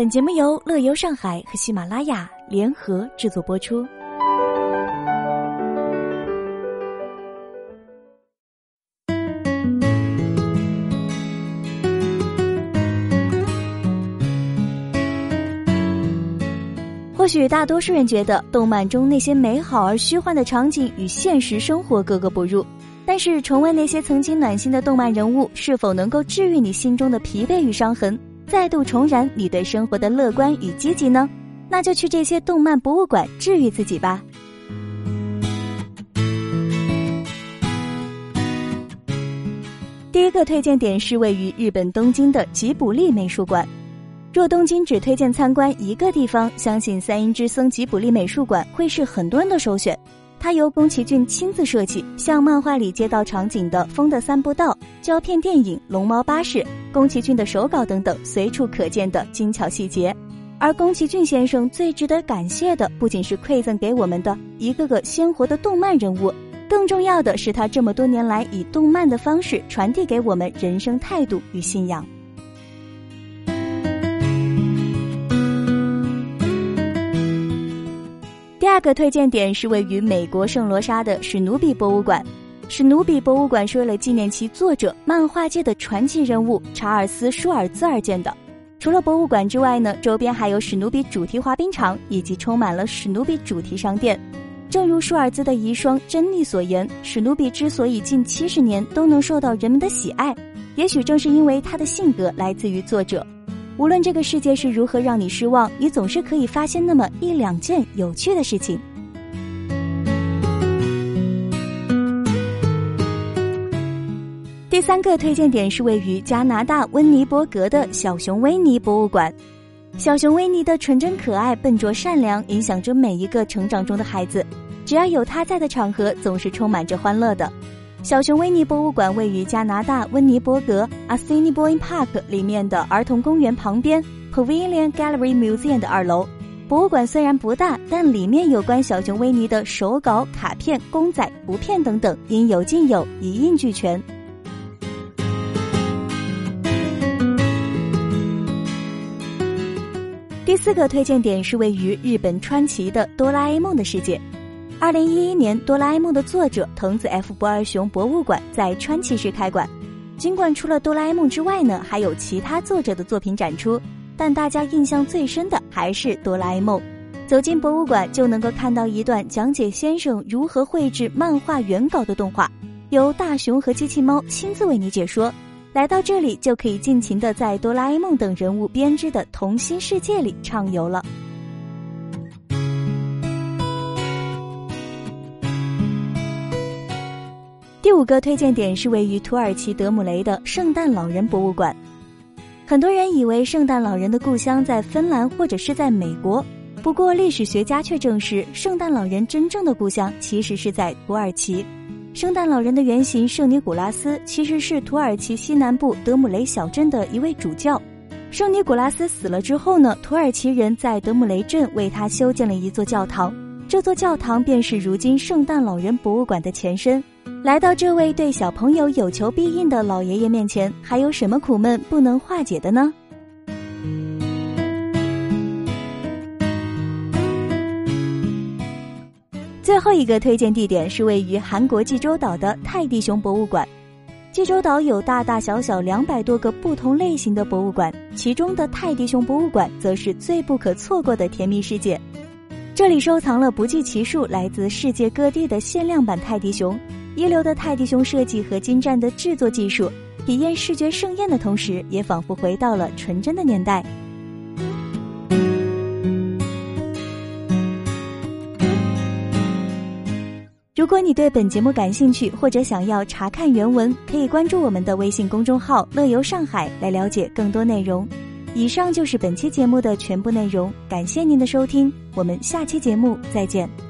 本节目由乐游上海和喜马拉雅联合制作播出。或许大多数人觉得动漫中那些美好而虚幻的场景与现实生活格格不入，但是重温那些曾经暖心的动漫人物，是否能够治愈你心中的疲惫与伤痕，再度重燃你对生活的乐观与积极呢？那就去这些动漫博物馆治愈自己吧。第一个推荐点是位于日本东京的吉卜力美术馆。若东京只推荐参观一个地方，相信三英之森吉卜力美术馆会是很多人的首选。它由宫崎骏亲自设计，像漫画里街道场景的《风的三步道》、胶片电影《龙猫巴士》、宫崎骏的手稿等等，随处可见的精巧细节。而宫崎骏先生最值得感谢的，不仅是馈赠给我们的一个个鲜活的动漫人物，更重要的是他这么多年来以动漫的方式传递给我们人生态度与信仰。第二个推荐点是位于美国圣罗莎的史努比博物馆。史努比博物馆是为了纪念其作者、漫画界的传奇人物查尔斯·舒尔兹而建的。除了博物馆之外呢，周边还有史努比主题滑冰场，以及充满了史努比主题商店。正如舒尔兹的遗孀珍妮所言，史努比之所以近七十年都能受到人们的喜爱，也许正是因为他的性格来自于作者。无论这个世界是如何让你失望，你总是可以发现那么一两件有趣的事情。第三个推荐点是位于加拿大温尼伯格的小熊维尼博物馆。小熊维尼的纯真可爱、笨拙善良，影响着每一个成长中的孩子。只要有他在的场合，总是充满着欢乐的。小熊维尼博物馆位于加拿大温尼伯格 Assiniboine Park 里面的儿童公园旁边 Pavilion Gallery Museum 的二楼。博物馆虽然不大，但里面有关小熊维尼的手稿、卡片、公仔、图片等等，应有尽有，一应俱全。第四个推荐点是位于日本川崎的哆啦 A 梦的世界。二零一一年，《哆啦 A 梦》的作者藤子 F 不二雄博物馆在川崎市开馆。尽管除了哆啦 A 梦之外呢，还有其他作者的作品展出，但大家印象最深的还是哆啦 A 梦。走进博物馆，就能够看到一段讲解先生如何绘制漫画原稿的动画，由大雄和机器猫亲自为你解说。来到这里，就可以尽情的在哆啦 A 梦等人物编织的童心世界里畅游了。第五个推荐点是位于土耳其德姆雷的圣诞老人博物馆。很多人以为圣诞老人的故乡在芬兰或者是在美国，不过历史学家却证实，圣诞老人真正的故乡其实是在土耳其。圣诞老人的原型圣尼古拉斯其实是土耳其西南部德姆雷小镇的一位主教。圣尼古拉斯死了之后呢，土耳其人在德姆雷镇为他修建了一座教堂，这座教堂便是如今圣诞老人博物馆的前身。来到这位对小朋友有求必应的老爷爷面前，还有什么苦闷不能化解的呢？最后一个推荐地点是位于韩国济州岛的泰迪熊博物馆。济州岛有大大小小两百多个不同类型的博物馆，其中的泰迪熊博物馆则是最不可错过的甜蜜世界。这里收藏了不计其数来自世界各地的限量版泰迪熊。一流的泰迪熊设计和精湛的制作技术，体验视觉盛宴的同时，也仿佛回到了纯真的年代。如果你对本节目感兴趣，或者想要查看原文，可以关注我们的微信公众号“乐游上海”来了解更多内容。以上就是本期节目的全部内容，感谢您的收听，我们下期节目再见。